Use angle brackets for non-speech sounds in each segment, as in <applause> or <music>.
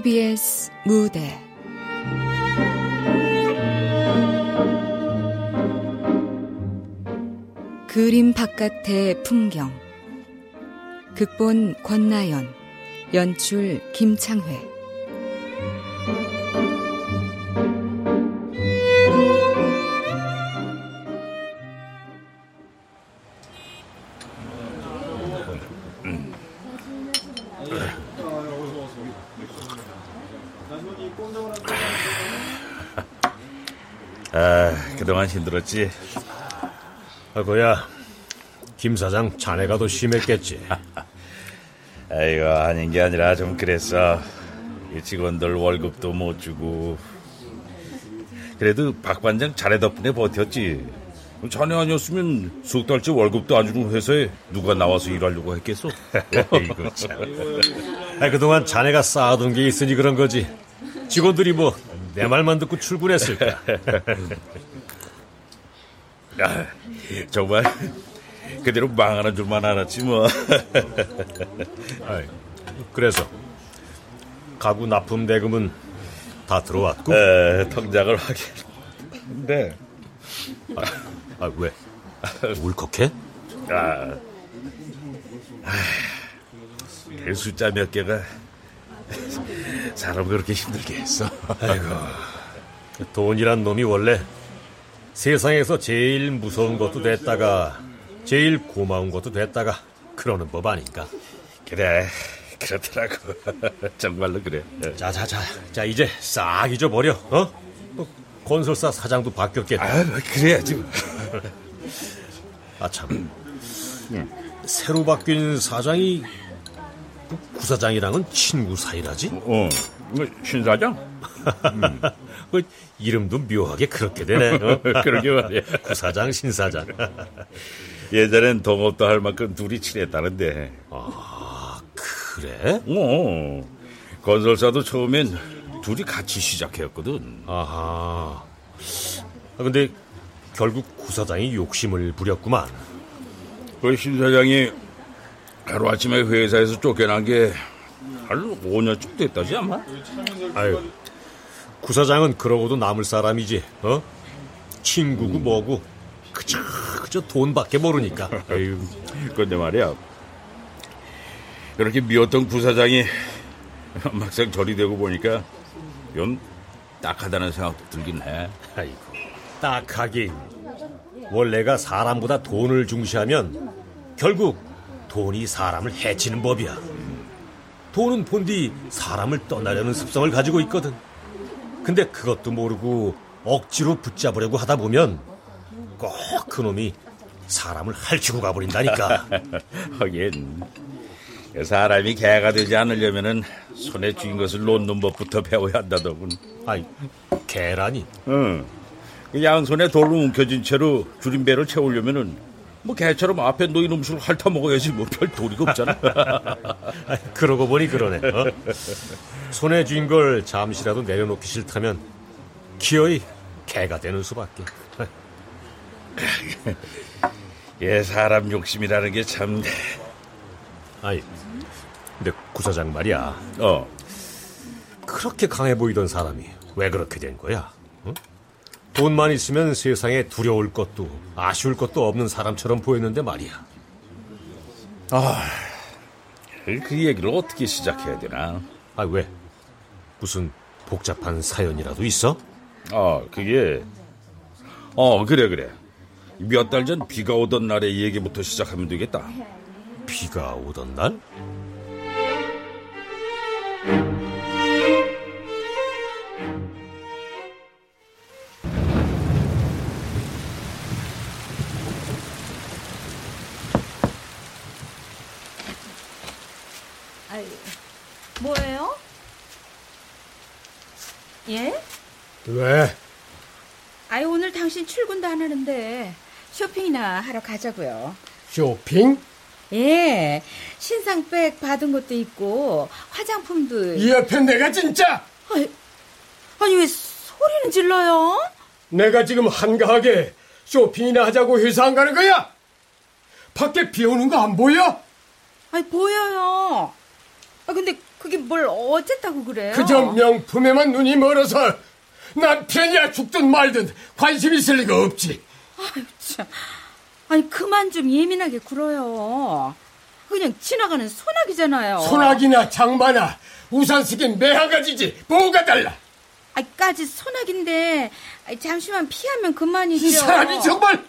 KBS 무대. 그림 바깥의 풍경. 극본 권나연 연출 김창회 그동안 힘들었지? 아고야, 김 사장 자네가 더 심했겠지. <laughs> 아이고, 아닌 게 아니라 좀 그랬어. 이 직원들 월급도 못 주고. 그래도 박 반장 자네 덕분에 버텼지. 자네 아니었으면 석 달째 월급도 안 주는 회사에 누가 나와서 일하려고 했겠어? <laughs> 이거 참. 아, 그동안 자네가 쌓아둔 게 있으니 그런 거지. 직원들이 뭐 내 말만 듣고 출근했을까? <laughs> 아, 정말 그대로 망하는 줄만 알았지 뭐. 아이, 그래서 가구 납품 대금은 다 들어왔고? 에, 통장을 확인. 네. 아, 아 왜? 울컥해? 아, 아, 그 숫자 몇 개가 사람 그렇게 힘들게 했어. 아이고, 돈이란 놈이 원래 세상에서 제일 무서운 것도 됐다가 제일 고마운 것도 됐다가 그러는 법 아닌가? 그래, 그렇더라고. <laughs> 정말로 그래. 자자자, 자 이제 싹 잊어버려. 어? 뭐, 건설사 사장도 바뀌었겠다. 아, 그래야지. <laughs> 아참, 새로 바뀐 사장이 그 구사장이랑은 친구 사이라지? 어, 뭐, 신 사장? 음. 그 이름도 묘하게 그렇게 되네. 어? <laughs> 그러게 말이야. 구사장, 신사장. 예전엔 동업도 할 만큼 둘이 친했다는데. 아, 그래? 어, 건설사도 처음엔 둘이 같이 시작했거든. 아하. 아, 근데 결국 구사장이 욕심을 부렸구만. 그 신 사장이 하루아침에 회사에서 쫓겨난 게 한 5년쯤 됐다지 아마? 아유, 구사장은 그러고도 남을 사람이지, 어? 친구고 뭐고, 그저, 그저 돈밖에 모르니까. <laughs> 아유, 근데 말이야. 그렇게 미웠던 부사장이 막상 절이 되고 보니까 좀 딱하다는 생각도 들긴 해. 아이고, 딱하긴. 원래가 사람보다 돈을 중시하면 결국 돈이 사람을 해치는 법이야. 돈은 본디 사람을 떠나려는 습성을 가지고 있거든. 근데 그것도 모르고 억지로 붙잡으려고 하다 보면 꼭 그놈이 사람을 핥히고 가버린다니까. <laughs> 하긴 사람이 개가 되지 않으려면은 손에 쥔 것을 놓는 법부터 배워야 한다더군. 아이, 개라니. 응. 그 양손에 돌로 움켜진 채로 줄임배를 채우려면은 뭐 개처럼 앞에 놓인 음식을 핥아 먹어야지 뭐 별 도리가 없잖아. <laughs> 그러고 보니 그러네. 어? 손에 쥔 걸 잠시라도 내려놓기 싫다면 기어이 개가 되는 수밖에. <laughs> 예, 사람 욕심이라는 게 참. 아이, 근데 구사장 말이야. 어. 그렇게 강해 보이던 사람이 왜 그렇게 된 거야? 어? 돈만 있으면 세상에 두려울 것도 아쉬울 것도 없는 사람처럼 보였는데 말이야. 아, 그 얘기를 어떻게 시작해야 되나? 아, 왜? 무슨 복잡한 사연이라도 있어? 아, 그게, 어, 그래, 그래. 몇 달 전 비가 오던 날의 얘기부터 시작하면 되겠다. 비가 오던 날? 아이, 뭐예요? 예? 왜? 아이, 오늘 당신 출근도 안 하는데 쇼핑이나 하러 가자고요. 쇼핑? 예, 신상백 받은 것도 있고 화장품도. 이 옆에 내가 진짜! 아니, 아니 왜 소리는 질러요? 내가 지금 한가하게 쇼핑이나 하자고 회사 안 가는 거야? 밖에 비 오는 거 안 보여? 아니 보여요. 아 근데 그게 뭘 어쨌다고 그래요? 그저 명품에만 눈이 멀어서 남편이야 죽든 말든 관심 있을 리가 없지. 아유, 참. 아니, 그만 좀 예민하게 굴어요. 그냥 지나가는 소나기잖아요. 소나기나 장마나 우산 쓰긴 매한가지지 뭐가 달라. 아까지 소나기인데 잠시만 피하면 그만이죠. 이 사람이 정말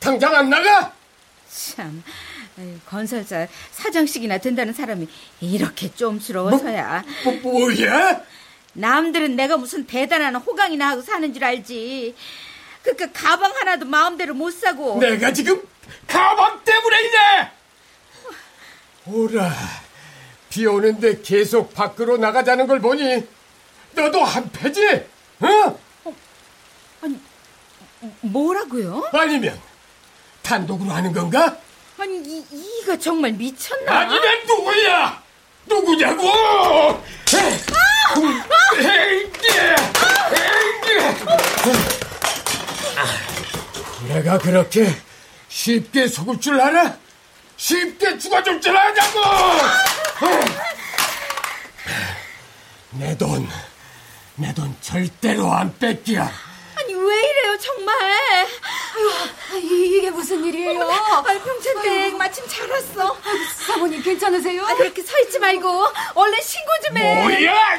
당장 안 나가? 참 아유, 건설사 사장씩이나 된다는 사람이 이렇게 좀스러워서야. 뭐, 뭐, 뭐야? 남들은 내가 무슨 대단한 호강이나 하고 사는 줄 알지. 그니까 가방 하나도 마음대로 못 사고. 내가 지금 가방 때문에 이래. 오라. 비 오는데 계속 밖으로 나가자는 걸 보니 너도 한패지? 어? 아니 뭐라고요? 아니면 단독으로 하는 건가? 아니 이, 이가 정말 미쳤나? 아니면 누구야? 누구냐고? 내가 그렇게 쉽게 속을 줄 알아? 쉽게 죽어줄 줄 아냐고! 내 돈, 내 돈 절대로 안 뺏기야. 아니 왜 이래요 정말? 아유, 이게 무슨 일이에요? 아유 병찬댁 마침 잘 왔어. 사모님 괜찮으세요? 아, 그렇게 서 있지 말고 얼른 신고 좀 해. 뭐야?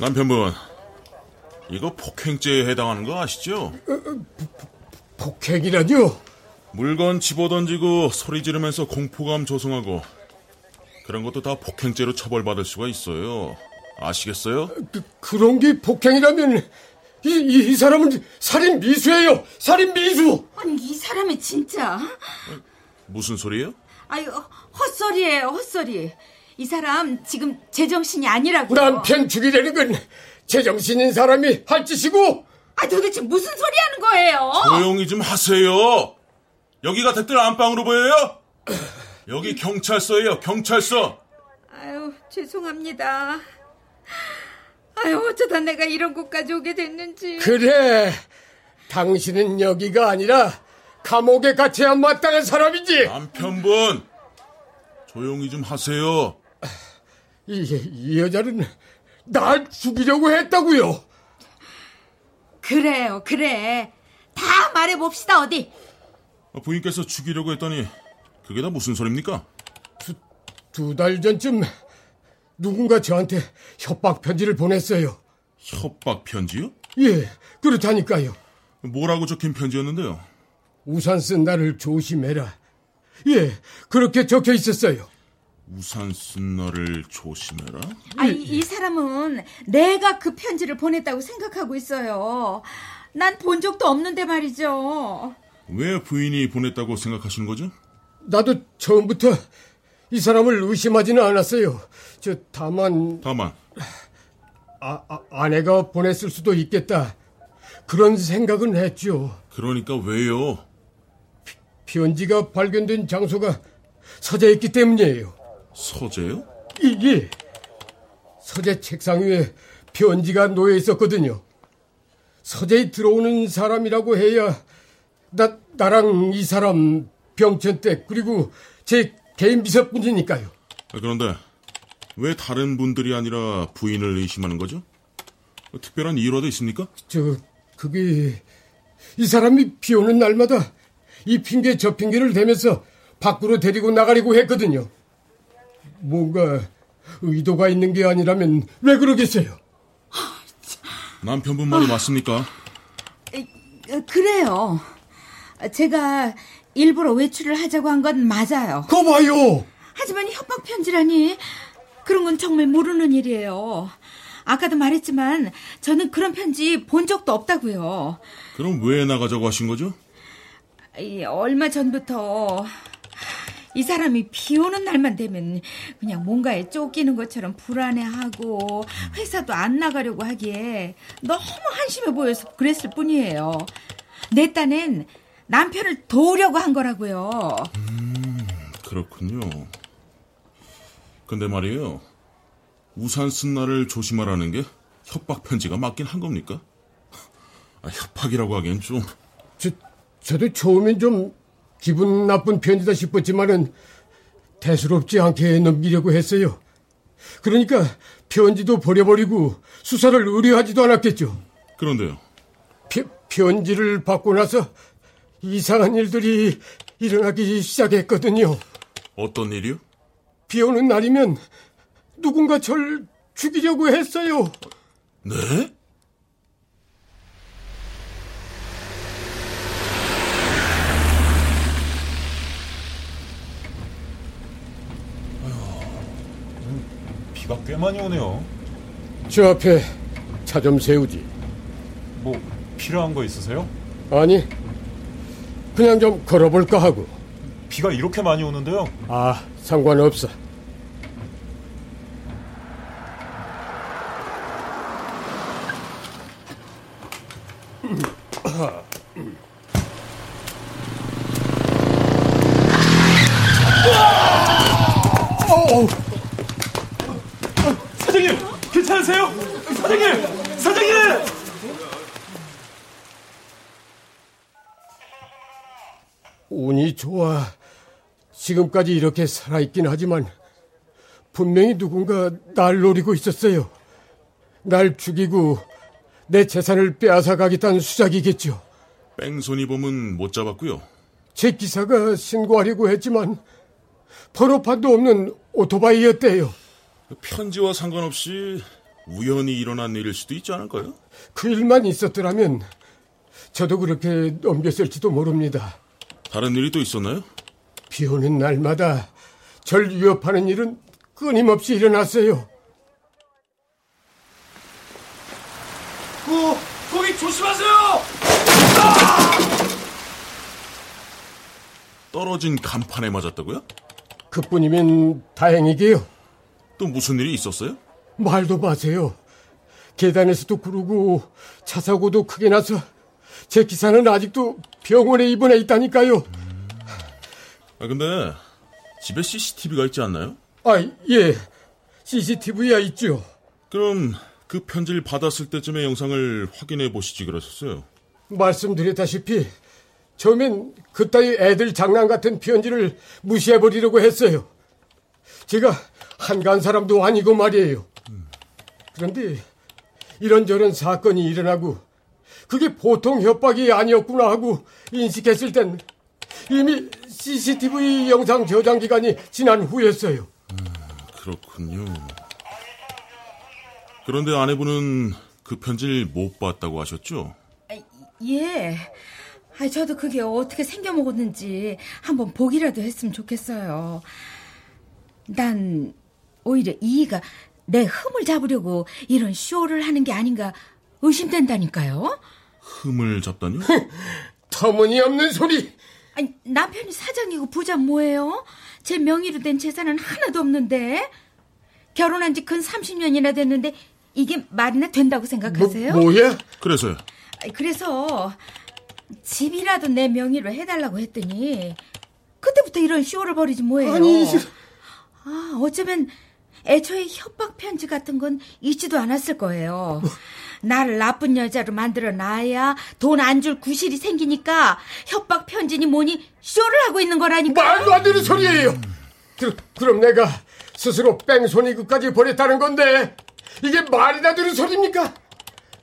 남편분, 이거 폭행죄에 해당하는 거 아시죠? 폭행이라뇨? 물건 집어던지고 소리 지르면서 공포감 조성하고 그런 것도 다 폭행죄로 처벌받을 수가 있어요. 아시겠어요? 그, 그런 게 폭행이라면 이, 이, 이 사람은 살인 미수예요. 살인 미수. 아니 이 사람이 진짜 무슨 소리예요? 아유 헛소리예요 헛소리. 이 사람 지금 제정신이 아니라고. 남편 죽이려는 건 제정신인 사람이 할 짓이고 아 도대체 무슨 소리 하는 거예요? 조용히 좀 하세요. 여기가 댓글 안방으로 보여요? 여기 경찰서예요, 경찰서. 아유 죄송합니다. 아유 어쩌다 내가 이런 곳까지 오게 됐는지. 그래. 당신은 여기가 아니라 감옥에 갇혀야 마땅한 사람이지. 남편분, 조용히 좀 하세요. 이, 이 여자는 날 죽이려고 했다고요. 그래요 그래. 다 말해봅시다 어디. 부인께서 죽이려고 했더니 그게 다 무슨 소리입니까? 두 달 전쯤 누군가 저한테 협박 편지를 보냈어요. 협박 편지요? 예, 그렇다니까요. 뭐라고 적힌 편지였는데요? 우산 쓴 나를 조심해라. 예, 그렇게 적혀 있었어요. 우산 쓴 나를 조심해라? 아, 이, 이 사람은 내가 그 편지를 보냈다고 생각하고 있어요. 난 본 적도 없는데 말이죠. 왜 부인이 보냈다고 생각하시는 거죠? 나도 처음부터 이 사람을 의심하지는 않았어요. 저 다만 다만 아, 아, 아내가 보냈을 수도 있겠다. 그런 생각은 했죠. 그러니까 왜요? 편지가 발견된 장소가 서재였기 때문이에요. 서재요? 이게 서재 책상 위에 편지가 놓여 있었거든요. 서재에 들어오는 사람이라고 해야 나 나랑 이 사람 병천 때 그리고 제 개인 비서뿐이니까요. 아, 그런데 왜 다른 분들이 아니라 부인을 의심하는 거죠? 특별한 이유라도 있습니까? 저 그게 이 사람이 비 오는 날마다 이 핑계 저 핑계를 대면서 밖으로 데리고 나가려고 했거든요. 뭔가 의도가 있는 게 아니라면 왜 그러겠어요? 남편분 말이 맞습니까? 어, 그래요. 제가 일부러 외출을 하자고 한 건 맞아요. 거 봐요. 하지만 협박 편지라니 그런 건 정말 모르는 일이에요. 아까도 말했지만 저는 그런 편지 본 적도 없다고요. 그럼 왜 나가자고 하신 거죠? 이, 얼마 전부터 이 사람이 비 오는 날만 되면 그냥 뭔가에 쫓기는 것처럼 불안해하고 회사도 안 나가려고 하기에 너무 한심해 보여서 그랬을 뿐이에요. 내 딴엔 남편을 도우려고 한 거라고요. 그렇군요. 근데 말이에요. 우산 쓴 날을 조심하라는 게 협박 편지가 맞긴 한 겁니까? 아, 협박이라고 하기엔 좀. 저, 저도 처음엔 좀 기분 나쁜 편지다 싶었지만은 대수롭지 않게 넘기려고 했어요. 그러니까 편지도 버려버리고 수사를 의뢰하지도 않았겠죠. 그런데요. 피, 편지를 받고 나서 이상한 일들이 일어나기 시작했거든요. 어떤 일이요? 비 오는 날이면 누군가 절 죽이려고 했어요. 네? 꽤 많이 오네요. 저 앞에 차 좀 세우지. 뭐 필요한 거 있으세요? 아니, 그냥 좀 걸어볼까 하고. 비가 이렇게 많이 오는데요. 아, 상관없어. 사장님, 괜찮으세요? 사장님, 사장님! 운이 좋아. 지금까지 이렇게 살아있긴 하지만 분명히 누군가 날 노리고 있었어요. 날 죽이고 내 재산을 빼앗아 가겠다는 수작이겠죠. 뺑소니 범은 못 잡았고요. 제 기사가 신고하려고 했지만 번호판도 없는 오토바이였대요. 편지와 상관없이 우연히 일어난 일일 수도 있지 않을까요? 그 일만 있었더라면 저도 그렇게 넘겼을지도 모릅니다. 다른 일이 또 있었나요? 비 오는 날마다 절 위협하는 일은 끊임없이 일어났어요. 어, 거기 조심하세요! 떨어진 간판에 맞았다고요? 그뿐이면 다행이게요. 또 무슨 일이 있었어요? 말도 마세요. 계단에서도 구르고 차 사고도 크게 나서 제 기사는 아직도 병원에 입원해 있다니까요. 아 근데 집에 CCTV가 있지 않나요? 아, 예. CCTV야 있죠. 그럼 그 편지를 받았을 때쯤의 영상을 확인해 보시지 그러셨어요. 말씀드렸다시피 처음엔 그따위 애들 장난 같은 편지를 무시해 버리려고 했어요. 제가 한간 사람도 아니고 말이에요. 그런데 이런저런 사건이 일어나고 그게 보통 협박이 아니었구나 하고 인식했을 땐 이미 CCTV 영상 저장 기간이 지난 후였어요. 그렇군요. 그런데 아내분은 그 편지를 못 봤다고 하셨죠? 예. 아, 저도 그게 어떻게 생겨 먹었는지 한번 보기라도 했으면 좋겠어요. 난 오히려 이이가 내 흠을 잡으려고 이런 쇼를 하는 게 아닌가 의심된다니까요. 흠을 잡다니요? <laughs> 터무니없는 소리! 아니, 남편이 사장이고 부자 뭐예요? 제 명의로 된 재산은 하나도 없는데 결혼한 지 근 30년이나 됐는데 이게 말이나 된다고 생각하세요? 뭐, 뭐야? 그래서요. 그래서 집이라도 내 명의로 해달라고 했더니 그때부터 이런 쇼를 벌이지 뭐예요. 아니, 아, 어쩌면 애초에 협박 편지 같은 건 있지도 않았을 거예요. 나를 나쁜 여자로 만들어 놔야 돈 안 줄 구실이 생기니까 협박 편지니 뭐니 쇼를 하고 있는 거라니까. 말도 안 되는 소리예요. 그, 그럼 내가 스스로 뺑소니까지 벌였다는 건데 이게 말이나 되는 소리입니까?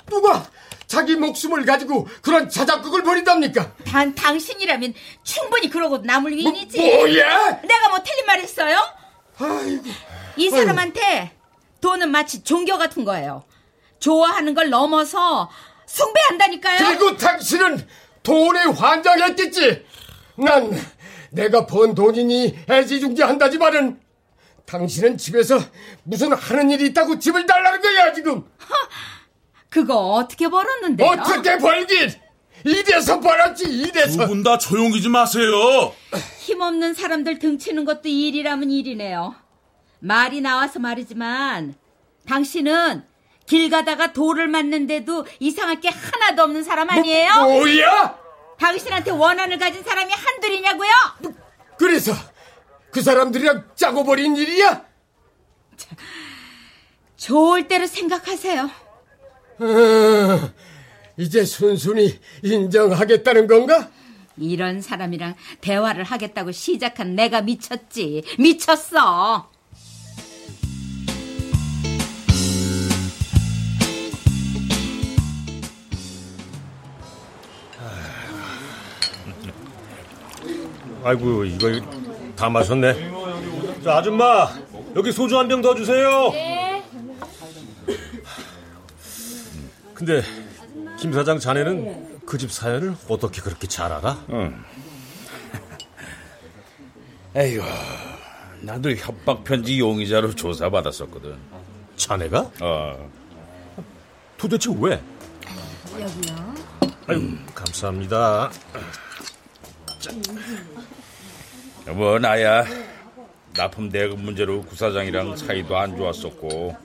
누가 자기 목숨을 가지고 그런 자작극을 벌인답니까? 단 당신이라면 충분히 그러고 남을 위인이지. 뭐야? 내가 뭐 틀린 말 했어요? 아이고, 이 사람한테 돈은 마치 종교 같은 거예요. 좋아하는 걸 넘어서 숭배한다니까요. 그리고 당신은 돈에 환장했겠지. 난 내가 번 돈이니 애지중지한다지만은 당신은 집에서 무슨 하는 일이 있다고 집을 달라는 거야 지금. 그거 어떻게 벌었는데요? 어떻게 벌긴? 이래서 벌었지 이래서. 두 분 다 조용히 좀 하세요. 힘없는 사람들 등치는 것도 일이라면 일이네요. 말이 나와서 말이지만 당신은 길 가다가 돌을 맞는데도 이상할 게 하나도 없는 사람 아니에요? 뭐, 뭐야? 당신한테 원한을 가진 사람이 한둘이냐고요? 그래서 그 사람들이랑 짜고 버린 일이야? 참. 좋을 대로 생각하세요. 어, 이제 순순히 인정하겠다는 건가? 이런 사람이랑 대화를 하겠다고 시작한 내가 미쳤지. 미쳤어. 아이고 이거 다 마셨네. 자 아줌마 여기 소주 한 병 더 주세요. 네. 근데 김 사장 자네는 그 집 사연을 어떻게 그렇게 잘 알아? 에이구, 나도 협박 편지 용의자로 조사 받았었거든. 자네가? 어, 도대체 왜? 여기요. 아유 감사합니다. 뭐 나야 납품 대금 문제로 구사장이랑 사이도 안 좋았었고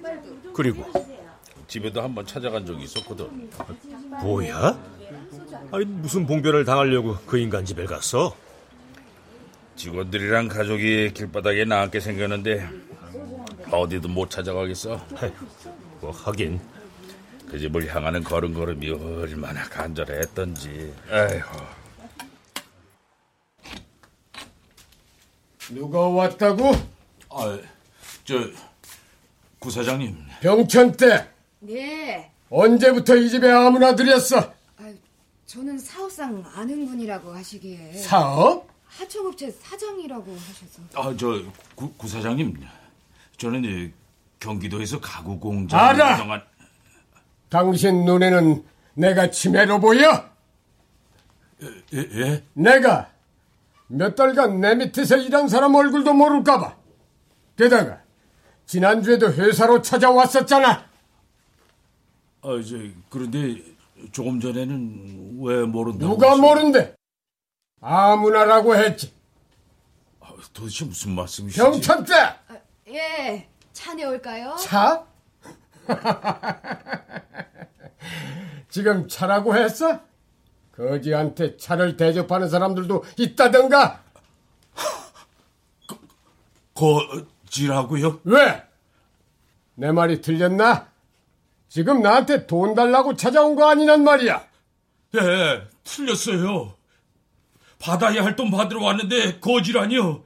그리고 집에도 한번 찾아간 적이 있었거든. 뭐야? 아니 무슨 봉변을 당하려고 그 인간 집에 갔어? 직원들이랑 가족이 길바닥에 나앉게 생겼는데 어디도 못 찾아가겠어. 뭐 하긴 그 집을 향하는 걸음걸음이 얼마나 간절했던지. 에휴. 누가 왔다고? 아, 저 구사장님. 병천 때 네. 언제부터 이 집에 아무나 들였어? 아, 저는 사업상 아는 분이라고 하시기에 사업? 하청업체 사장이라고 하셔서 아, 저 구, 구사장님. 저는 이 경기도에서 가구 공장 알아! 운영한 당신 눈에는 내가 치매로 보여? 예, 예? 내가 몇 달간 내 밑에서 일한 사람 얼굴도 모를까봐. 게다가 지난주에도 회사로 찾아왔었잖아. 아, 저 그런데 조금 전에는 왜 모른다고? 누가 하시- 모른대? 아무나라고 했지. 아, 도대체 무슨 말씀이시지? 병천 때 아, 예. 차 내올까요? 차? <laughs> 지금 차라고 했어? 거지한테 차를 대접하는 사람들도 있다던가? 거지라고요? 왜? 내 말이 틀렸나? 지금 나한테 돈 달라고 찾아온 거 아니란 말이야. 예, 틀렸어요. 받아야 할 돈 받으러 왔는데 거지라니요.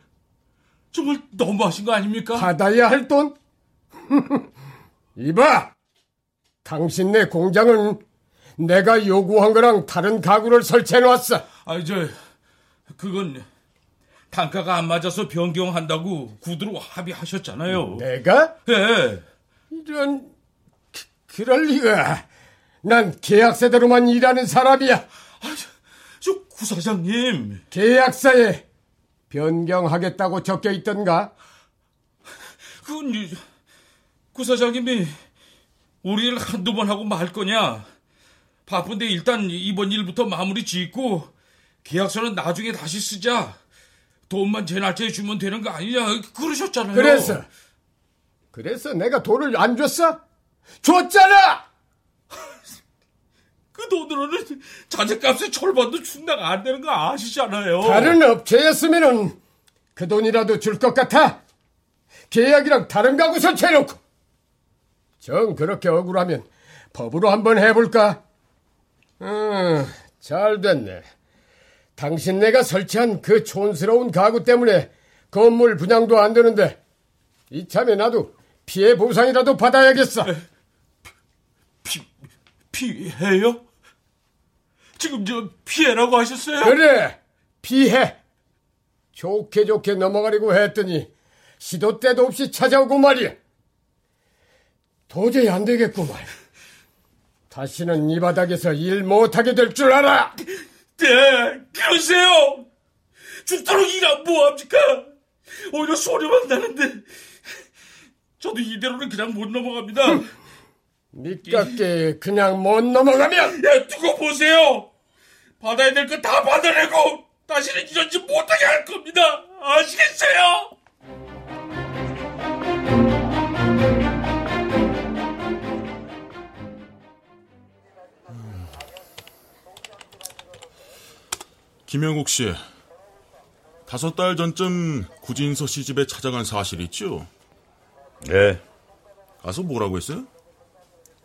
정말 너무하신 거 아닙니까? 받아야 할 돈? <laughs> 이봐! 당신네 공장은 내가 요구한 거랑 다른 가구를 설치해 놨어. 아, 저 그건 단가가 안 맞아서 변경한다고 구두로 합의하셨잖아요. 내가? 예. 이런, 그, 그럴 리가. 난 계약서대로만 일하는 사람이야. 아, 저, 저 구사장님. 계약서에 변경하겠다고 적혀 있던가? 그건 이- 구사장님이 우리를 한두 번 하고 말 거냐? 바쁜데 일단 이번 일부터 마무리 짓고 계약서는 나중에 다시 쓰자. 돈만 제 날짜에 주면 되는 거 아니냐? 그러셨잖아요. 그래서, 그래서 내가 돈을 안 줬어? 줬잖아! <laughs> 그 돈으로는 자재값의 절반도 충당 안 되는 거 아시잖아요. 다른 업체였으면은 그 돈이라도 줄 것 같아. 계약이랑 다른 가구 설치해놓고. 정 그렇게 억울하면 법으로 한번 해볼까? 음, 잘 됐네. 당신네가 설치한 그 촌스러운 가구 때문에 건물 분양도 안 되는데 이참에 나도 피해 보상이라도 받아야겠어. 피, 피해요? 지금 저 피해라고 하셨어요? 그래, 피해. 좋게 좋게 넘어가려고 했더니 시도 때도 없이 찾아오고 말이야. 도저히 안 되겠구만. 다시는 이 바닥에서 일 못하게 될 줄 알아. 네, 그러세요. 죽도록 일안 뭐합니까? 오히려 소리만 나는데 저도 이대로는 그냥 못 넘어갑니다. 니깎게 그냥 못 넘어가면 야, 두고 보세요. 받아야 될 거 다 받아내고 다시는 이런 짓 못하게 할 겁니다. 아시겠어요? 김영국 씨, 다섯 달 전쯤 구진서 씨 집에 찾아간 사실 있죠? 네. 가서 뭐라고 했어요?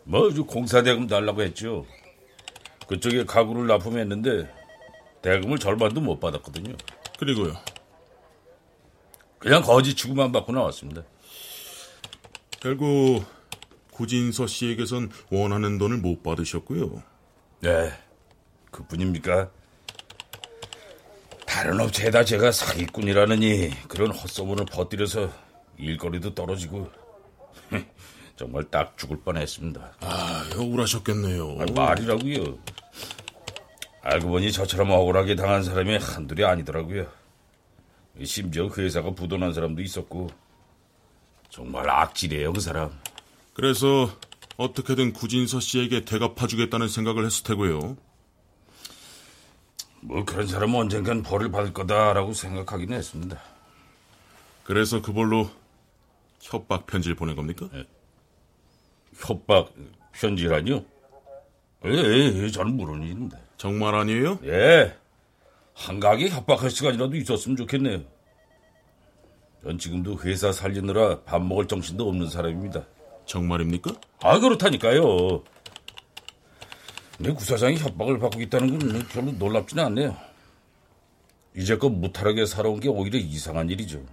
뭐, 저 공사대금 달라고 했죠. 그쪽에 가구를 납품했는데, 대금을 절반도 못 받았거든요. 그리고요. 그냥 거지 취급만 받고 나왔습니다. 결국 구진서 씨에게선 원하는 돈을 못 받으셨고요. 네. 그뿐입니까? 다른 업체에다 제가 사기꾼이라느니 그런 헛소문을 퍼뜨려서 일거리도 떨어지고 <laughs> 정말 딱 죽을 뻔했습니다. 아, 억울하셨겠네요. 아, 말이라고요. 알고 보니 저처럼 억울하게 당한 사람이 한둘이 아니더라고요. 심지어 그 회사가 부도난 사람도 있었고 정말 악질이에요 그 사람. 그래서 어떻게든 구진서 씨에게 대갚아주겠다는 생각을 했을 테고요. 뭐 그런 사람은 언젠간 벌을 받을 거다라고 생각하기는 했습니다. 그래서 그걸로 협박 편지를 보낸 겁니까? 협박 편지라뇨? 예, 예, 저는 모르는 일인데. 정말 아니에요? 예. 한가하게 협박할 시간이라도 있었으면 좋겠네요. 전 지금도 회사 살리느라 밥 먹을 정신도 없는 사람입니다. 정말입니까? 아, 그렇다니까요. 내 구사장이 협박을 받고 있다는 건 별로 놀랍지는 않네요. 이제껏 무탈하게 살아온 게 오히려 이상한 일이죠.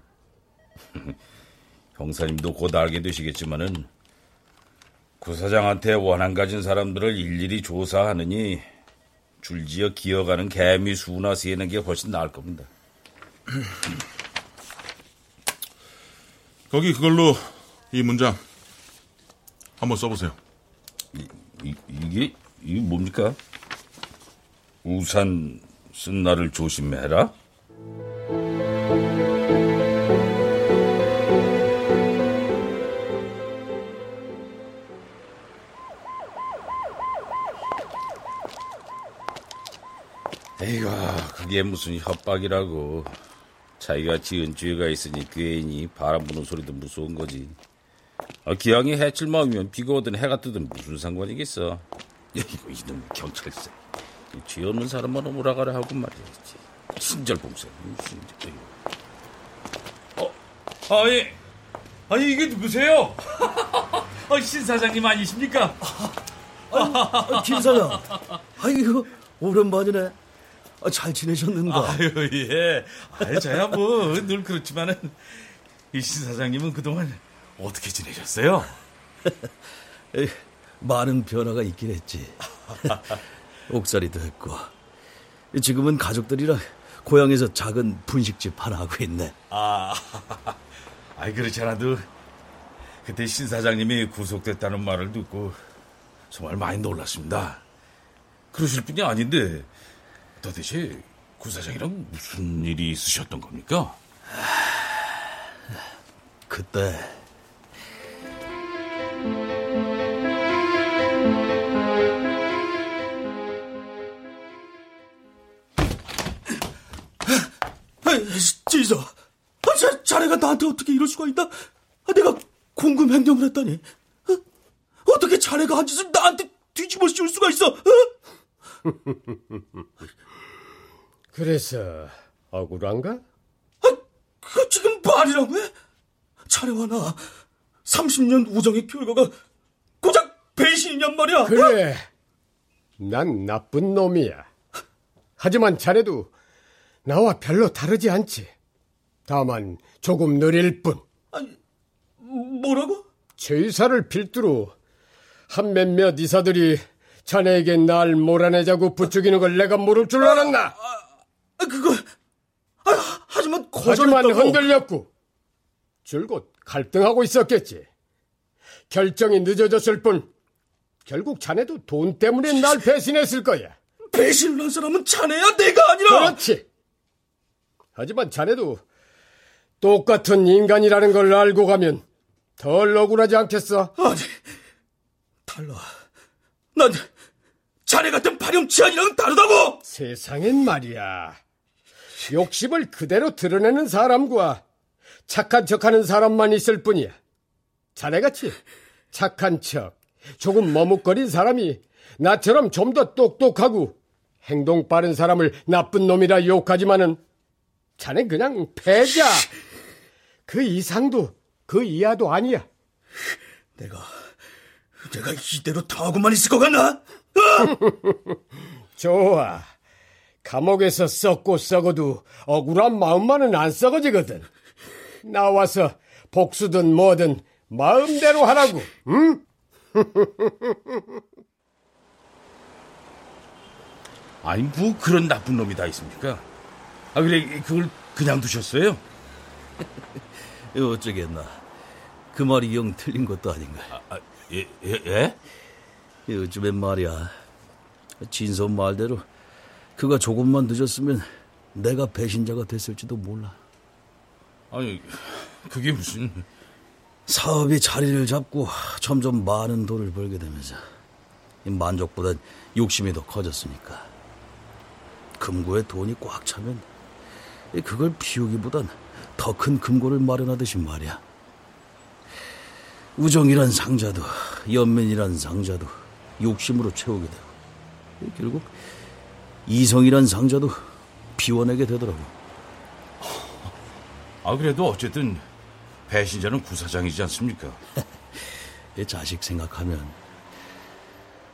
<laughs> 형사님도 곧 알게 되시겠지만은 구사장한테 원한 가진 사람들을 일일이 조사하느니 줄지어 기어가는 개미 수나 세는 게 훨씬 나을 겁니다. 거기 그걸로 이 문장 한번 써보세요. 이, 이게 이게 뭡니까? 우산 쓴 날을 조심해라. 에이구, 그게 무슨 협박이라고. 자기가 지은 죄가 있으니 괜히 바람 부는 소리도 무서운 거지. 아, 기왕에 해칠 마음이면 비가 오든 해가 뜨든 무슨 상관이겠어. 야, 이거 이놈 경찰서. 죄 없는 사람만 오라가라 하고 말이지. 친절봉사. 친절. 어, 아니, 아니 이게 누구세요? 어, 신 사장님 아니십니까? 김 사장, 아이고 오랜만이네. 아, 잘 지내셨는가? 아유 예. 아유 저야 뭐 늘 그렇지만은 이 신 사장님은 그동안 어떻게 지내셨어요? <laughs> 많은 변화가 있긴 했지. <laughs> 옥살이도 했고 지금은 가족들이랑 고향에서 작은 분식집 하나 하고 있네. 아, <laughs> 아이 그렇지 않아도 그때 신 사장님이 구속됐다는 말을 듣고 정말 많이 놀랐습니다. 그러실 분이 아닌데 도대체 구 사장이랑 무슨 일이 있으셨던 겁니까? 그때 나한테 어떻게 이럴 수가 있나? 아, 내가 공금 횡령을 했다니. 어? 어떻게 자네가 한 짓을 나한테 뒤집어 씌울 수가 있어? 어? <laughs> 그래서 억울한가? 아, 그 지금 말이라고 해? 자네와 나 30년 우정의 결과가 고작 배신이냔 말이야. 그래. 난 나쁜 놈이야. 하지만 자네도 나와 별로 다르지 않지. 다만 조금 느릴 뿐. 아니, 뭐라고? 죄사를 필두로 한 몇몇 이사들이 자네에게 날 몰아내자고 부추기는 걸 내가 모를 줄 알았나? 아, 그거 아, 하지만 거절했다고. 흔들렸고 줄곧 갈등하고 있었겠지. 결정이 늦어졌을 뿐 결국 자네도 돈 때문에 날 배신했을 거야. 배신을 한 사람은 자네야 내가 아니라. 그렇지. 하지만 자네도 똑같은 인간이라는 걸 알고 가면 덜 억울하지 않겠어? 아니, 달라. 난 자네 같은 발염치한이랑은 다르다고! 세상엔 말이야. 욕심을 그대로 드러내는 사람과 착한 척하는 사람만 있을 뿐이야. 자네같이 착한 척, 조금 머뭇거린 사람이 나처럼 좀 더 똑똑하고 행동 빠른 사람을 나쁜 놈이라 욕하지만은 자넨 그냥 패자. 그 이상도 그 이하도 아니야. <laughs> 내가 내가 이대로 당하고만 있을 것 같나? 어? <laughs> 좋아. 감옥에서 썩고 썩어도 억울한 마음만은 안 썩어지거든. 나와서 복수든 뭐든 마음대로 하라고, 응? <laughs> 아니 뭐 그런 나쁜 놈이 다 있습니까? 아 그래 그걸 그냥 두셨어요? 어쩌겠나. 그 말이 영 틀린 것도 아닌가. 아, 예, 예, 예? 요즘엔 말이야. 진선 말대로 그가 조금만 늦었으면 내가 배신자가 됐을지도 몰라. 아니 그게 무슨 사업이 자리를 잡고 점점 많은 돈을 벌게 되면서 만족보단 욕심이 더 커졌으니까 금고에 돈이 꽉 차면 그걸 비우기보단 더 큰 금고를 마련하듯이 말이야. 우정이란 상자도 연민이란 상자도 욕심으로 채우게 되고 결국 이성이란 상자도 비워내게 되더라고. <laughs> 아 그래도 어쨌든 배신자는 구사장이지 않습니까? <laughs> 자식 생각하면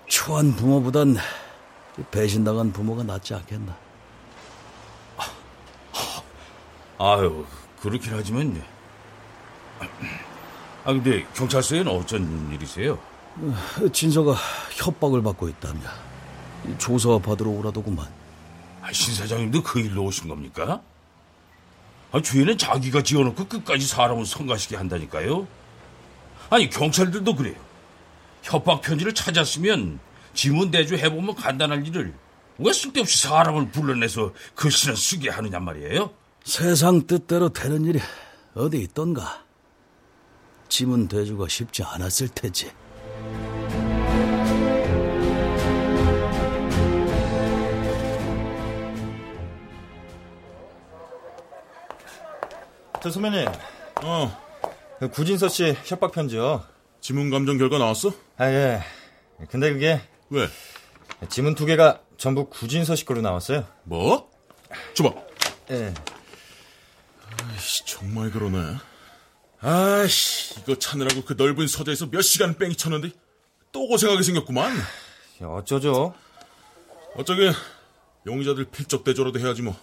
추한 부모보단 배신당한 부모가 낫지 않겠나. <laughs> 아유 그렇긴 하지만 아 근데 경찰서에는 어쩐 일이세요? 진서가 협박을 받고 있다며 조사 받으러 오라더구만. 아, 신 사장님도 그 일로 오신 겁니까? 아, 죄는 자기가 지어놓고 끝까지 사람을 성가시게 한다니까요. 아니 경찰들도 그래요. 협박 편지를 찾았으면 지문 대조 해보면 간단할 일을 왜 쓸데없이 사람을 불러내서 글씨나 쓰게 하느냐 말이에요. 세상 뜻대로 되는 일이 어디 있던가. 지문 대조가 쉽지 않았을 테지. 저 선배님. 어. 구진서 씨 협박 편지요. 지문 감정 결과 나왔어? 아 예. 근데 그게 왜? 지문 두 개가 전부 구진서 씨 걸로 나왔어요. 뭐? 줘봐. 예. 아이씨 정말 그러네. 아이씨 이거 찾느라고 그 넓은 서재에서 몇 시간 뺑이 쳤는데 또 고생하게 생겼구만. 어쩌죠? 어쩌게 용의자들 필적 대조라도 해야지 뭐.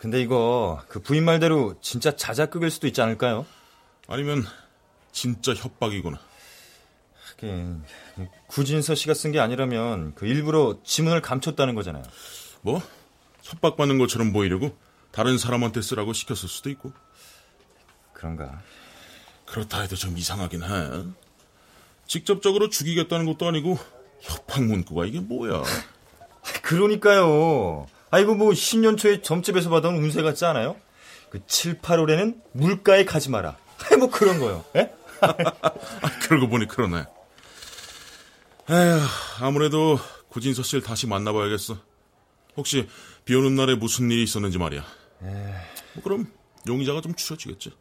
근데 이거 그 부인 말대로 진짜 자작극일 수도 있지 않을까요? 아니면 진짜 협박이구나. 하긴 구진서 씨가 쓴 게 아니라면 그 일부러 지문을 감췄다는 거잖아요. 뭐? 협박받는 것처럼 보이려고 다른 사람한테 쓰라고 시켰을 수도 있고. 그런가? 그렇다 해도 좀 이상하긴 해. 직접적으로 죽이겠다는 것도 아니고 협박 문구가 이게 뭐야? 그러니까요. 아이고 뭐 10년 초에 점집에서 받은 운세 같지 않아요? 그 7, 8월에는 물가에 가지 마라. 뭐 그런 거요. 예? <laughs> 그러고 보니 그러네. 에휴, 아무래도 구진서 씨를 다시 만나봐야겠어. 혹시 비 오는 날에 무슨 일이 있었는지 말이야. 뭐 그럼 용의자가 좀 추려지겠지.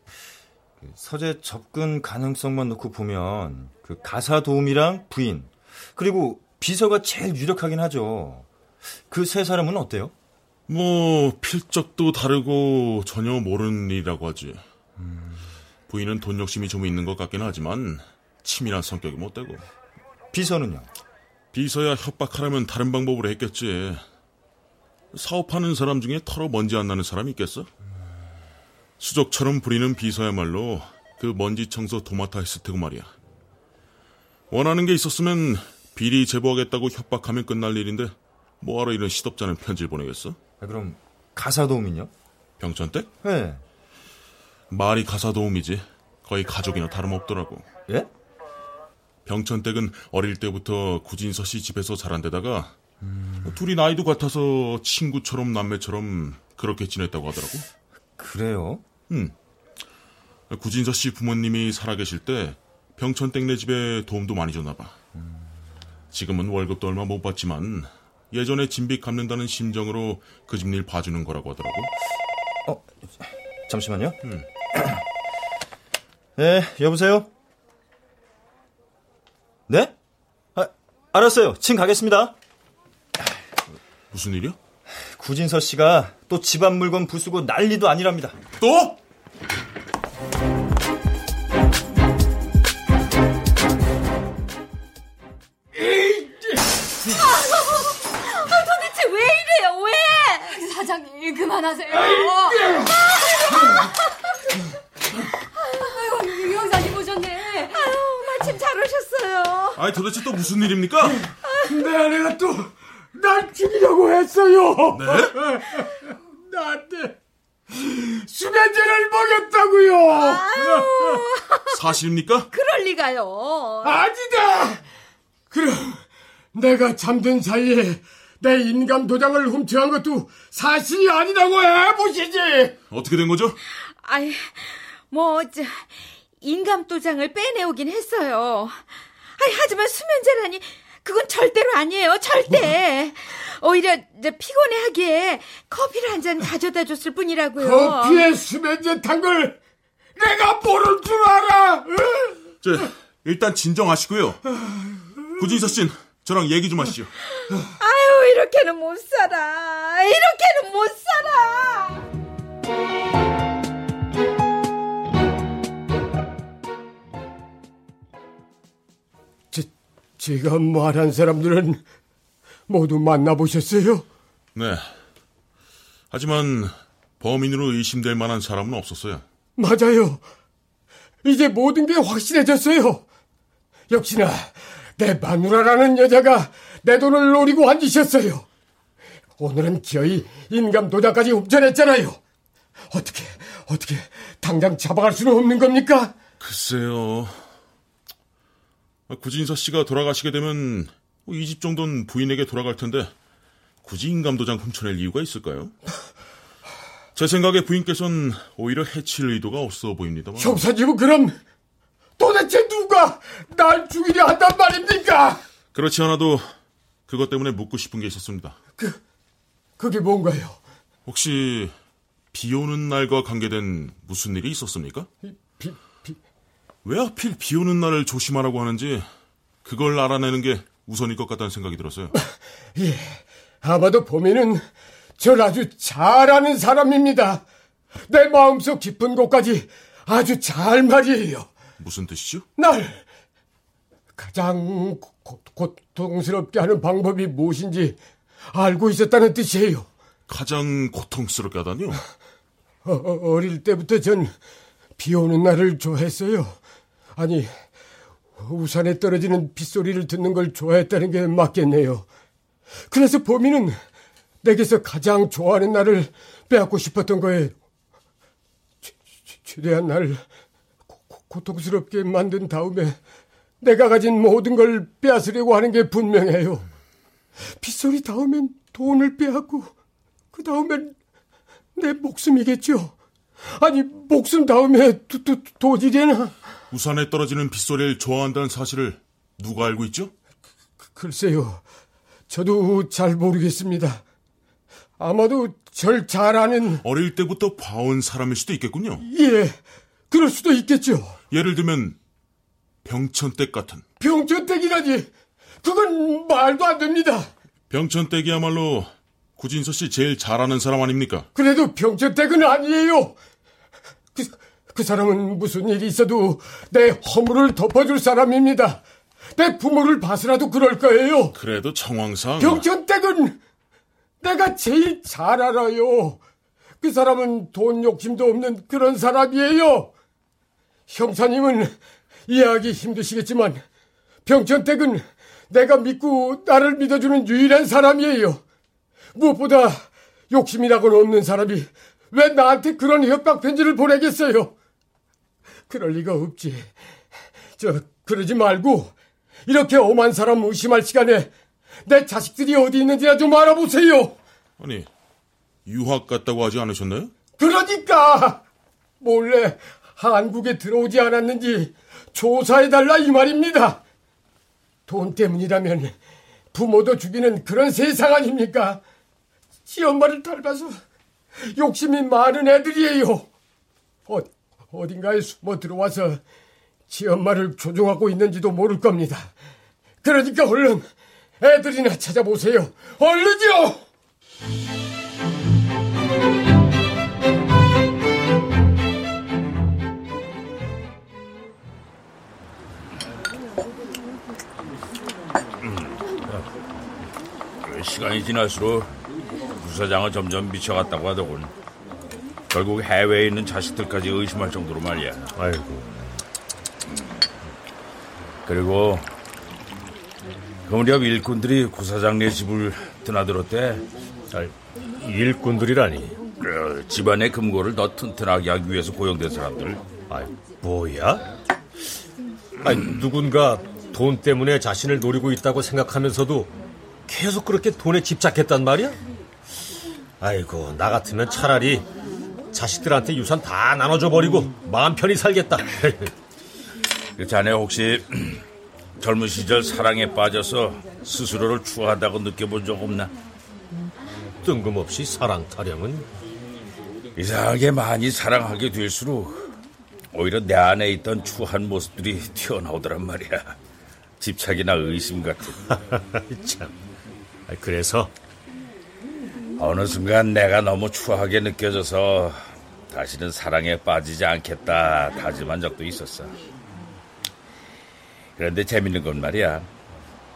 그 서재 접근 가능성만 놓고 보면 그 가사 도움이랑 부인 그리고 비서가 제일 유력하긴 하죠. 그 세 사람은 어때요? 뭐 필적도 다르고 전혀 모르는 일이라고 하지. 부인은 돈 욕심이 좀 있는 것 같긴 하지만 치밀한 성격이 못 되고. 비서는요? 비서야 협박하려면 다른 방법으로 했겠지. 사업하는 사람 중에 털어 먼지 안 나는 사람이 있겠어? 수족처럼 부리는 비서야말로 그 먼지 청소 도맡아 했을 테고 말이야. 원하는 게 있었으면 비리 제보하겠다고 협박하면 끝날 일인데 뭐하러 이런 시덥잖은 편지를 보내겠어? 아, 그럼 가사 도움은요? 병천댁? 네. 말이 가사 도움이지. 거의 가족이나 다름없더라고. 예? 병천댁은 어릴 때부터 구진서 씨 집에서 자란 데다가 둘이 나이도 같아서 친구처럼 남매처럼 그렇게 지냈다고 하더라고. 그래요? 응. 구진서 씨 부모님이 살아계실 때 병천댁네 집에 도움도 많이 줬나 봐. 지금은 월급도 얼마 못 받지만 예전에 진빚 갚는다는 심정으로 그 집 일 봐주는 거라고 하더라고. 어, 잠시만요. 음. <clears throat> 네, 여보세요? 네? 아, 알았어요. 지금 가겠습니다. 무슨 일이야? 구진서 씨가 또 집안 물건 부수고 난리도 아니랍니다. 또? 아, 사장님 그만하세요. 아이고 유영사님 오셨네. 아유 마침 잘 오셨어요. 아니 도대체 또 무슨 일입니까? 내 아내가 또 날 죽이려고 했어요. 네? <laughs> 나한테 수면제를 먹였다고요. 사실입니까? 그럴 리가요. 아니다. 그럼 내가 잠든 사이에 내 인감 도장을 훔쳐간 것도 사실이 아니라고 해보시지. 어떻게 된 거죠? 아이, 뭐, 저, 인감 도장을 빼내오긴 했어요. 아이, 하지만 수면제라니, 그건 절대로 아니에요, 절대. 오히려 이제 피곤해 하기에 커피를 한 잔 가져다 줬을 뿐이라고요. 커피에 수면제 탄걸 내가 모를 줄 알아. 응? 저, 일단 진정하시고요. 구진서 씨는 저랑 얘기 좀 하시죠. 아유, 이렇게는 못 살아. 이렇게는 못 살아. 제가 말한 사람들은 모두 만나보셨어요? 네. 하지만 범인으로 의심될 만한 사람은 없었어요. 맞아요. 이제 모든 게 확실해졌어요. 역시나 내 마누라라는 여자가 내 돈을 노리고 한 짓이었어요. 오늘은 기어이 인감 도장까지 훔쳐냈잖아요. 어떻게 어떻게 당장 잡아갈 수는 없는 겁니까? 글쎄요. 구진서 씨가 돌아가시게 되면 이 집 정도는 부인에게 돌아갈 텐데 굳이 인감도장 훔쳐낼 이유가 있을까요? 제 생각에 부인께서는 오히려 해칠 의도가 없어 보입니다만. 형사님은 그럼 도대체 누가 날 죽이려 한단 말입니까? 그렇지 않아도 그것 때문에 묻고 싶은 게 있었습니다. 그 그게 뭔가요? 혹시 비 오는 날과 관계된 무슨 일이 있었습니까? 왜 하필 비 오는 날을 조심하라고 하는지 그걸 알아내는 게 우선일 것 같다는 생각이 들었어요. <laughs> 예, 아마도 범인은 절 아주 잘 아는 사람입니다. 내 마음속 깊은 곳까지 아주 잘 말이에요. 무슨 뜻이죠? 날 가장 고, 고통스럽게 하는 방법이 무엇인지 알고 있었다는 뜻이에요. 가장 고통스럽게 하다니요? <laughs> 어, 어릴 때부터 전 비 오는 날을 좋아했어요. 아니, 우산에 떨어지는 빗소리를 듣는 걸 좋아했다는 게 맞겠네요. 그래서 범인은 내게서 가장 좋아하는 날을 빼앗고 싶었던 거예요. 최대한 날 고, 고통스럽게 만든 다음에 내가 가진 모든 걸 빼앗으려고 하는 게 분명해요. 빗소리 다음엔 돈을 빼앗고 그 다음엔 내 목숨이겠죠. 아니 목숨 다음에 도, 도, 도질이나 우산에 떨어지는 빗소리를 좋아한다는 사실을 누가 알고 있죠? 그, 글쎄요. 저도 잘 모르겠습니다. 아마도 절 잘 아는 어릴 때부터 봐온 사람일 수도 있겠군요. 예, 그럴 수도 있겠죠. 예를 들면 병천댁 같은. 병천댁이라니 그건 말도 안 됩니다. 병천댁이야말로 구진서 씨 제일 잘 아는 사람 아닙니까? 그래도 병천댁은 아니에요. 그, 그 사람은 무슨 일이 있어도 내 허물을 덮어줄 사람입니다. 내 부모를 봐서라도 그럴 거예요. 그래도 정황상 병천댁은 내가 제일 잘 알아요. 그 사람은 돈 욕심도 없는 그런 사람이에요. 형사님은 이해하기 힘드시겠지만 병천댁은 내가 믿고 나를 믿어주는 유일한 사람이에요. 무엇보다 욕심이라고는 없는 사람이 왜 나한테 그런 협박 편지를 보내겠어요? 그럴 리가 없지. 저 그러지 말고 이렇게 오만 사람 의심할 시간에 내 자식들이 어디 있는지나 좀 알아보세요. 아니 유학 갔다고 하지 않으셨나요? 그러니까 몰래 한국에 들어오지 않았는지 조사해달라 이 말입니다. 돈 때문이라면 부모도 죽이는 그런 세상 아닙니까? 지 엄마를 닮아서 욕심이 많은 애들이에요. 어, 어딘가에 숨어 들어와서 지 엄마를 조종하고 있는지도 모를 겁니다. 그러니까 얼른 애들이나 찾아보세요. 얼른요! 시간이 지날수록 부사장은 점점 미쳐갔다고 하더군. 결국 해외에 있는 자식들까지 의심할 정도로 말이야. 아이고. 그리고 그 무렵 일꾼들이 구사장네 집을 드나들었대. 아, 일꾼들이라니. 그 집안의 금고를 더 튼튼하게 하기 위해서 고용된 사람들. 아, 뭐야? 아니, 누군가 돈 때문에 자신을 노리고 있다고 생각하면서도 계속 그렇게 돈에 집착했단 말이야? 아이고, 나 같으면 차라리 자식들한테 유산 다 나눠줘 버리고 마음 편히 살겠다. <laughs> 그 자네 혹시 젊은 시절 사랑에 빠져서 스스로를 추하다고 느껴본 적 없나? 뜬금없이 사랑 타령은 이상하게 많이 사랑하게 될수록 오히려 내 안에 있던 추한 모습들이 튀어나오더란 말이야. 집착이나 의심 같은. <laughs> 참. 그래서 어느 순간 내가 너무 추하게 느껴져서 다시는 사랑에 빠지지 않겠다 다짐한 적도 있었어. 그런데 재밌는 건 말이야.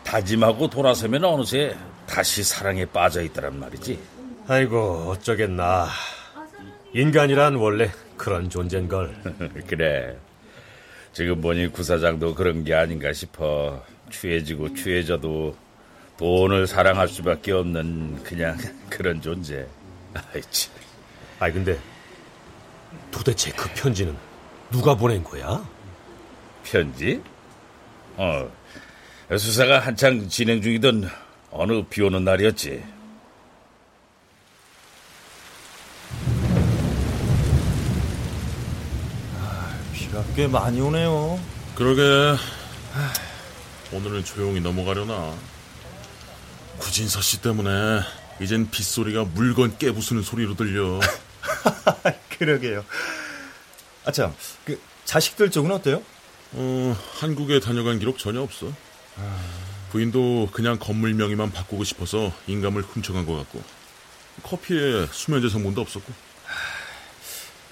다짐하고 돌아서면 어느새 다시 사랑에 빠져 있더란 말이지. 아이고 어쩌겠나. 인간이란 원래 그런 존재인걸. <laughs> 그래. 지금 보니 구사장도 그런 게 아닌가 싶어. 취해지고 취해져도 돈을 사랑할 수밖에 없는 그냥 <laughs> 그런 존재. 아이치. 아이 근데 도대체 그 편지는 누가 보낸 거야? 편지? 어. 수사가 한창 진행 중이던 어느 비 오는 날이었지. 비가 꽤 많이 오네요. 그러게. 오늘은 조용히 넘어가려나. 구진서 씨 때문에 이젠 빗소리가 물건 깨부수는 소리로 들려. <laughs> 그러게요. 아참, 그 자식들 쪽은 어때요? 어, 한국에 다녀간 기록 전혀 없어. 부인도 그냥 건물 명의만 바꾸고 싶어서 인감을 훔쳐간 것 같고 커피에 수면제 성분도 없었고.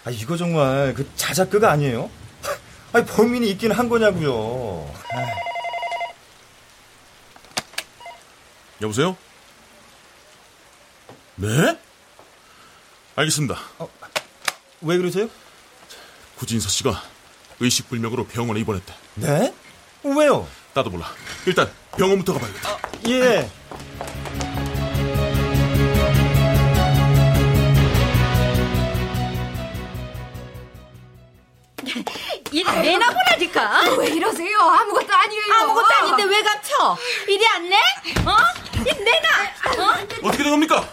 아 이거 정말 그 자작극 아니에요? <laughs> 아니 범인이 있긴 한 거냐고요. 여보세요? 네? 알겠습니다. 어, 왜 그러세요? 구진서 씨가 의식불명으로 병원에 입원했대. 네? 왜요? 나도 몰라. 일단 병원부터 가봐야겠다. 아, 예. <laughs> 일 내나 보라니까. 아, 왜 이러세요? 아무것도 아니에요. 아무것도 아닌데 왜 감춰? 이리 안 내? 어? 일 내놔. 어? 어떻게 된 겁니까?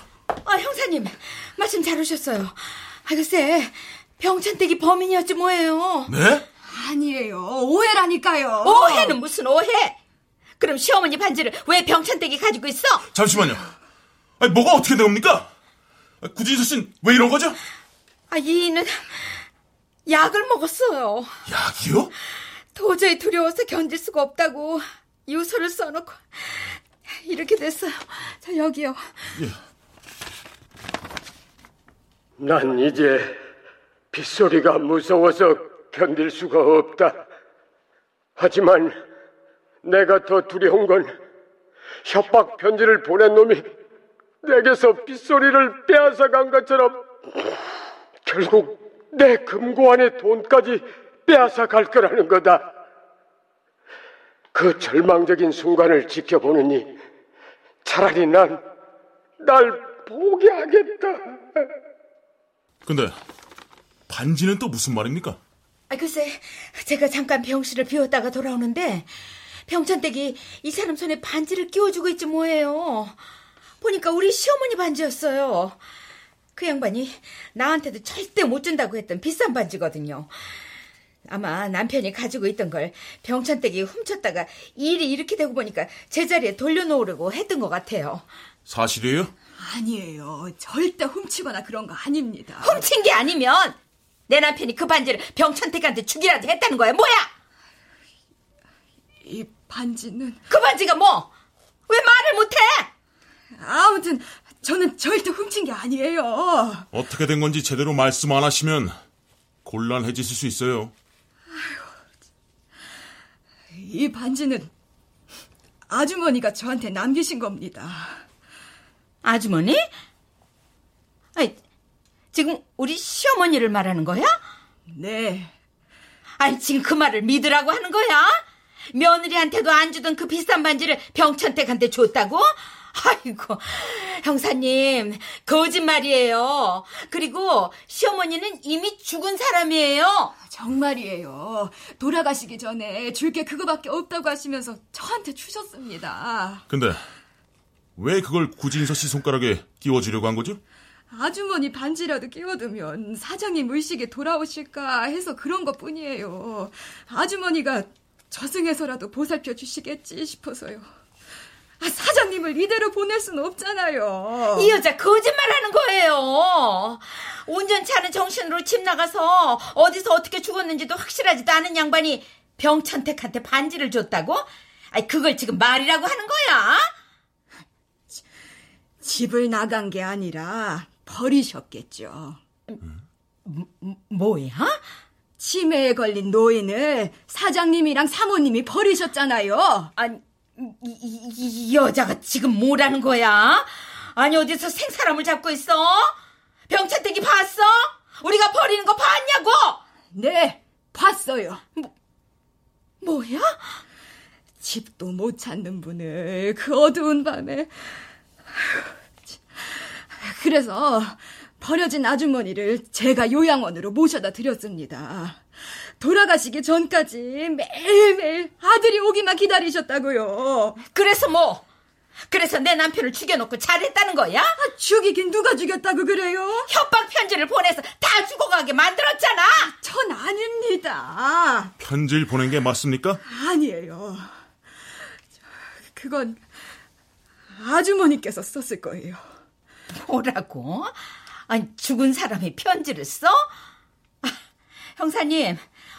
아, 형사님. 말씀 잘 오셨어요. 아, 글쎄. 병찬댁이 범인이었지 뭐예요. 네? 아니에요. 오해라니까요. 오해는 무슨 오해? 그럼 시어머니 반지를 왜 병찬댁이 가지고 있어? 잠시만요. 아니, 뭐가 어떻게 된 겁니까? 구진서 씨는 왜 이런 거죠? 아, 이는 약을 먹었어요. 약이요? 도저히 두려워서 견딜 수가 없다고 유서를 써놓고 이렇게 됐어요. 자, 여기요. 예. 난 이제 빗소리가 무서워서 견딜 수가 없다. 하지만 내가 더 두려운 건 협박 편지를 보낸 놈이 내게서 빗소리를 빼앗아간 것처럼 결국 내 금고 안의 돈까지 빼앗아갈 거라는 거다. 그 절망적인 순간을 지켜보느니 차라리 난 날 포기하겠다. 근데 반지는 또 무슨 말입니까? 아, 글쎄, 제가 잠깐 병실을 비웠다가 돌아오는데 병찬댁이 이 사람 손에 반지를 끼워주고 있지 뭐예요. 보니까 우리 시어머니 반지였어요. 그 양반이 나한테도 절대 못 준다고 했던 비싼 반지거든요. 아마 남편이 가지고 있던 걸 병찬댁이 훔쳤다가 일이 이렇게 되고 보니까 제자리에 돌려놓으려고 했던 것 같아요. 사실이에요? 아니에요. 절대 훔치거나 그런 거 아닙니다. 훔친 게 아니면 내 남편이 그 반지를 병찬택한테 주기라도 했다는 거야. 뭐야? 이 반지는 그 반지가 뭐? 왜 말을 못해? 아무튼 저는 절대 훔친 게 아니에요. 어떻게 된 건지 제대로 말씀 안 하시면 곤란해지실 수 있어요. 이 반지는 아주머니가 저한테 남기신 겁니다. 아주머니? 아니, 지금 우리 시어머니를 말하는 거야? 네. 아니, 지금 그 말을 믿으라고 하는 거야? 며느리한테도 안 주던 그 비싼 반지를 병천댁한테 줬다고? 아이고, 형사님, 거짓말이에요. 그리고 시어머니는 이미 죽은 사람이에요. 정말이에요. 돌아가시기 전에 줄 게 그거밖에 없다고 하시면서 저한테 주셨습니다. 근데 왜 그걸 구진서 씨 손가락에 끼워주려고 한 거죠? 아주머니 반지라도 끼워두면 사장님 의식에 돌아오실까 해서 그런 것 뿐이에요. 아주머니가 저승에서라도 보살펴 주시겠지 싶어서요. 아, 사장님을 이대로 보낼 수는 없잖아요. 이 여자 거짓말하는 거예요. 온전치 않은 정신으로 집 나가서 어디서 어떻게 죽었는지도 확실하지도 않은 양반이 병천택한테 반지를 줬다고? 아니 그걸 지금 말이라고 하는 거야? 집을 나간 게 아니라 버리셨겠죠. 뭐, 뭐야? 치매에 걸린 노인을 사장님이랑 사모님이 버리셨잖아요. 아니 이, 이, 이 여자가 지금 뭐라는 거야? 아니 어디서 생사람을 잡고 있어? 병찬택이 봤어? 우리가 버리는 거 봤냐고? 네, 봤어요. 뭐, 뭐야? 집도 못 찾는 분을 그 어두운 밤에 그래서 버려진 아주머니를 제가 요양원으로 모셔다 드렸습니다. 돌아가시기 전까지 매일매일 아들이 오기만 기다리셨다고요. 그래서 뭐? 그래서 내 남편을 죽여놓고 잘했다는 거야? 아, 죽이긴 누가 죽였다고 그래요? 협박 편지를 보내서 다 죽어가게 만들었잖아. 전 아닙니다. 편지를 보낸 게 맞습니까? 아니에요. 그건 아주머니께서 썼을 거예요. 뭐라고? 아니 죽은 사람이 편지를 써? 아, 형사님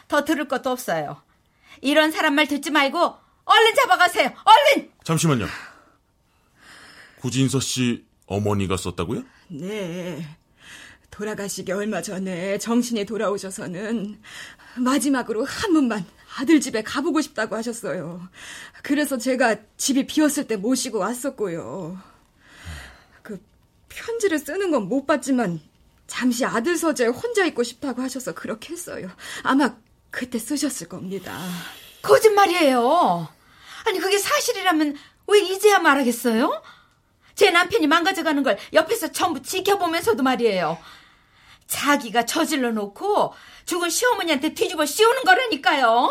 더 들을 것도 없어요. 이런 사람 말 듣지 말고 얼른 잡아가세요. 얼른! 잠시만요. 구진서 씨 어머니가 썼다고요? 네. 돌아가시기 얼마 전에 정신이 돌아오셔서는 마지막으로 한 번만 아들 집에 가보고 싶다고 하셨어요. 그래서 제가 집이 비었을 때 모시고 왔었고요. 그 편지를 쓰는 건 못 봤지만 잠시 아들 서재에 혼자 있고 싶다고 하셔서 그렇게 했어요. 아마 그때 쓰셨을 겁니다. 거짓말이에요. 아니 그게 사실이라면 왜 이제야 말하겠어요? 제 남편이 망가져가는 걸 옆에서 전부 지켜보면서도 말이에요. 자기가 저질러 놓고 죽은 시어머니한테 뒤집어 씌우는 거라니까요.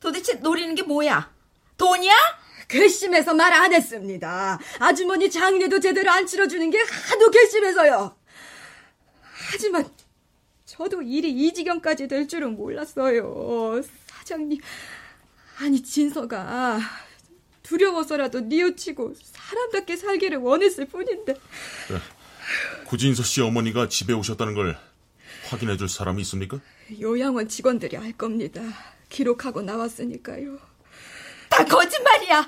도대체 노리는 게 뭐야? 돈이야? 괘씸해서 말 안 했습니다. 아주머니 장례도 제대로 안 치러주는 게 하도 괘씸해서요. 하지만 저도 일이 이 지경까지 될 줄은 몰랐어요. 사장님, 아니 진서가 두려워서라도 뉘우치고 사람답게 살기를 원했을 뿐인데. 네. 구진서 씨 어머니가 집에 오셨다는 걸 확인해 줄 사람이 있습니까? 요양원 직원들이 알 겁니다. 기록하고 나왔으니까요. 다 거짓말이야!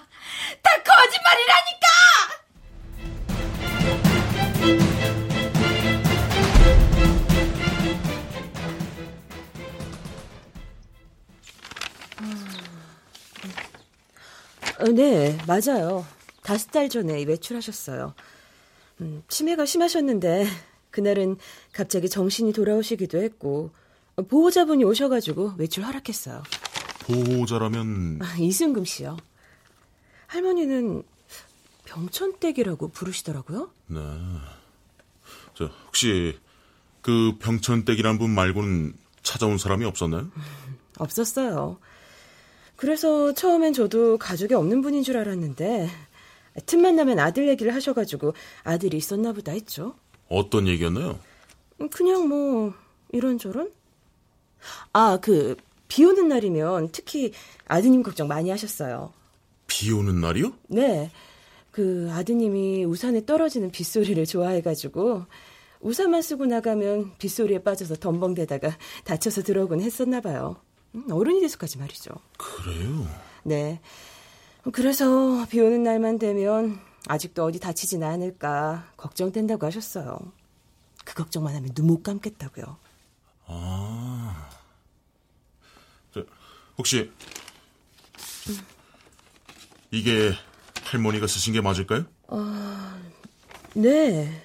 다 거짓말이라니까! 어, 네, 맞아요. 다섯 달 전에 외출하셨어요. 음, 치매가 심하셨는데 그날은 갑자기 정신이 돌아오시기도 했고 보호자분이 오셔가지고 외출 허락했어요. 보호자라면 아, 이승금 씨요. 할머니는 병천댁이라고 부르시더라고요. 네. 저 혹시 그 병천댁이란 분 말고는 찾아온 사람이 없었나요? 음, 없었어요. 그래서 처음엔 저도 가족이 없는 분인 줄 알았는데 틈만 나면 아들 얘기를 하셔가지고 아들이 있었나 보다 했죠. 어떤 얘기였나요? 그냥 뭐 이런저런? 아, 그 비 오는 날이면 특히 아드님 걱정 많이 하셨어요. 비 오는 날이요? 네. 그 아드님이 우산에 떨어지는 빗소리를 좋아해가지고 우산만 쓰고 나가면 빗소리에 빠져서 덤벙대다가 다쳐서 들어오곤 했었나 봐요. 음, 어른이 돼서까지 말이죠. 그래요? 네. 그래서 비 오는 날만 되면 아직도 어디 다치진 않을까 걱정된다고 하셨어요. 그 걱정만 하면 눈 못 감겠다고요. 아. 저, 혹시 이게 할머니가 쓰신 게 맞을까요? 어, 네.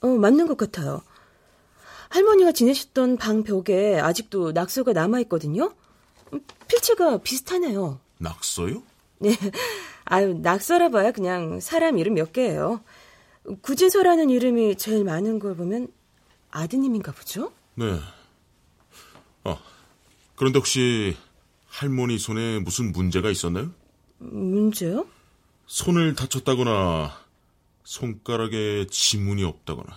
어, 맞는 것 같아요. 할머니가 지내셨던 방 벽에 아직도 낙서가 남아있거든요? 필체가 비슷하네요. 낙서요? 네. 아유, 낙서라 봐야 그냥 사람 이름 몇 개예요. 구진서라는 이름이 제일 많은 걸 보면 아드님인가 보죠? 네. 아, 그런데 혹시 할머니 손에 무슨 문제가 있었나요? 문제요? 손을 다쳤다거나 손가락에 지문이 없다거나.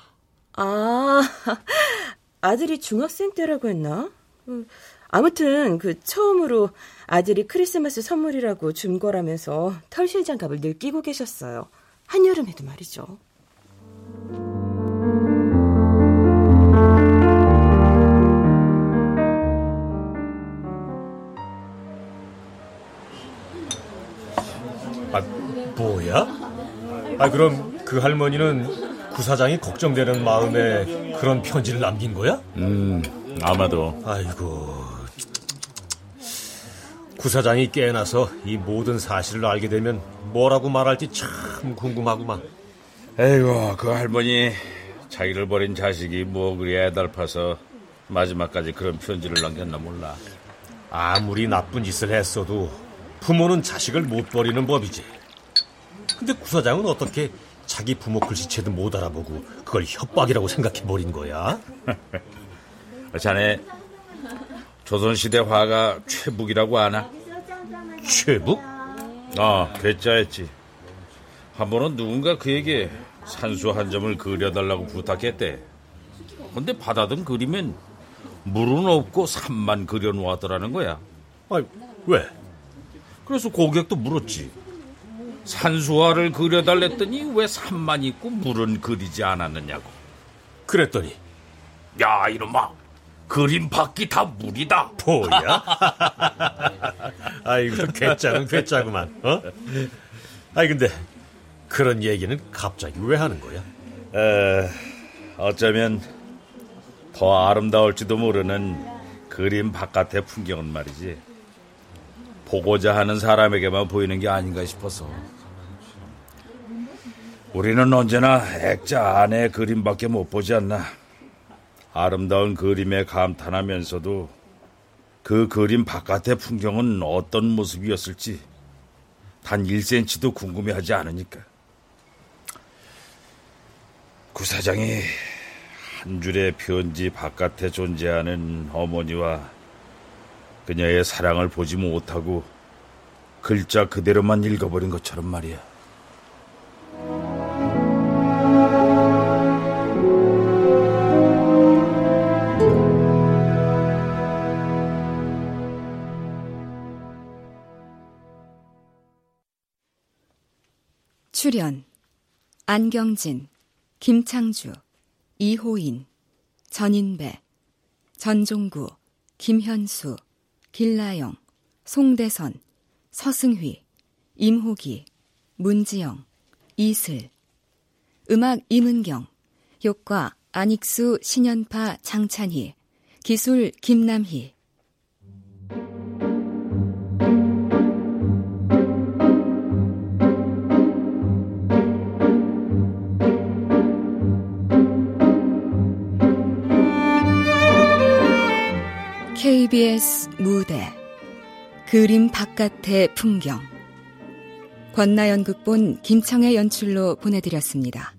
아, <laughs> 아들이 중학생 때라고 했나? 음, 아무튼 그 처음으로 아들이 크리스마스 선물이라고 준 거라면서 털실 장갑을 늘 끼고 계셨어요. 한여름에도 말이죠. 아, 그럼 그 할머니는 구사장이 걱정되는 마음에 그런 편지를 남긴 거야? 음, 아마도. 아이고. 구사장이 깨어나서 이 모든 사실을 알게 되면 뭐라고 말할지 참 궁금하구만. 에이고, 그 할머니 자기를 버린 자식이 뭐 그리 애달파서 마지막까지 그런 편지를 남겼나 몰라. 아무리 나쁜 짓을 했어도 부모는 자식을 못 버리는 법이지. 근데 구사장은 어떻게 자기 부모 글씨체도 못 알아보고 그걸 협박이라고 생각해 버린 거야? <laughs> 자네 조선시대 화가 최북이라고 아나? 최북? 아, 괴짜였지. 한 번은 누군가 그에게 산수 한 점을 그려달라고 부탁했대. 근데 받아든 그림엔 물은 없고 산만 그려놓았더라는 거야. 아, 왜? 그래서 고객도 물었지. 산수화를 그려달랬더니 왜 산만 있고 물은 그리지 않았느냐고. 그랬더니 야 이놈아 그림 밖이 다 물이다. 뭐야? 아이고 괴짜는 괴짜구만. 어? 아이 근데 그런 얘기는 갑자기 왜 하는 거야? 에, 어쩌면 더 아름다울지도 모르는 그림 바깥의 풍경은 말이지. 보고자 하는 사람에게만 보이는 게 아닌가 싶어서. 우리는 언제나 액자 안에 그림밖에 못 보지 않나. 아름다운 그림에 감탄하면서도 그 그림 바깥의 풍경은 어떤 모습이었을지 단 1cm도 궁금해하지 않으니까. 구사장이 한 줄의 편지 바깥에 존재하는 어머니와 그녀의 사랑을 보지 못하고 글자 그대로만 읽어버린 것처럼 말이야. 안경진, 김창주, 이호인, 전인배, 전종구, 김현수, 길라영, 송대선, 서승휘, 임호기, 문지영, 이슬. 음악 임은경 효과 안익수, 신연파, 장찬희 기술 김남희 KBS 무대 그림 바깥의 풍경 권나연 극본 김청의 연출로 보내드렸습니다.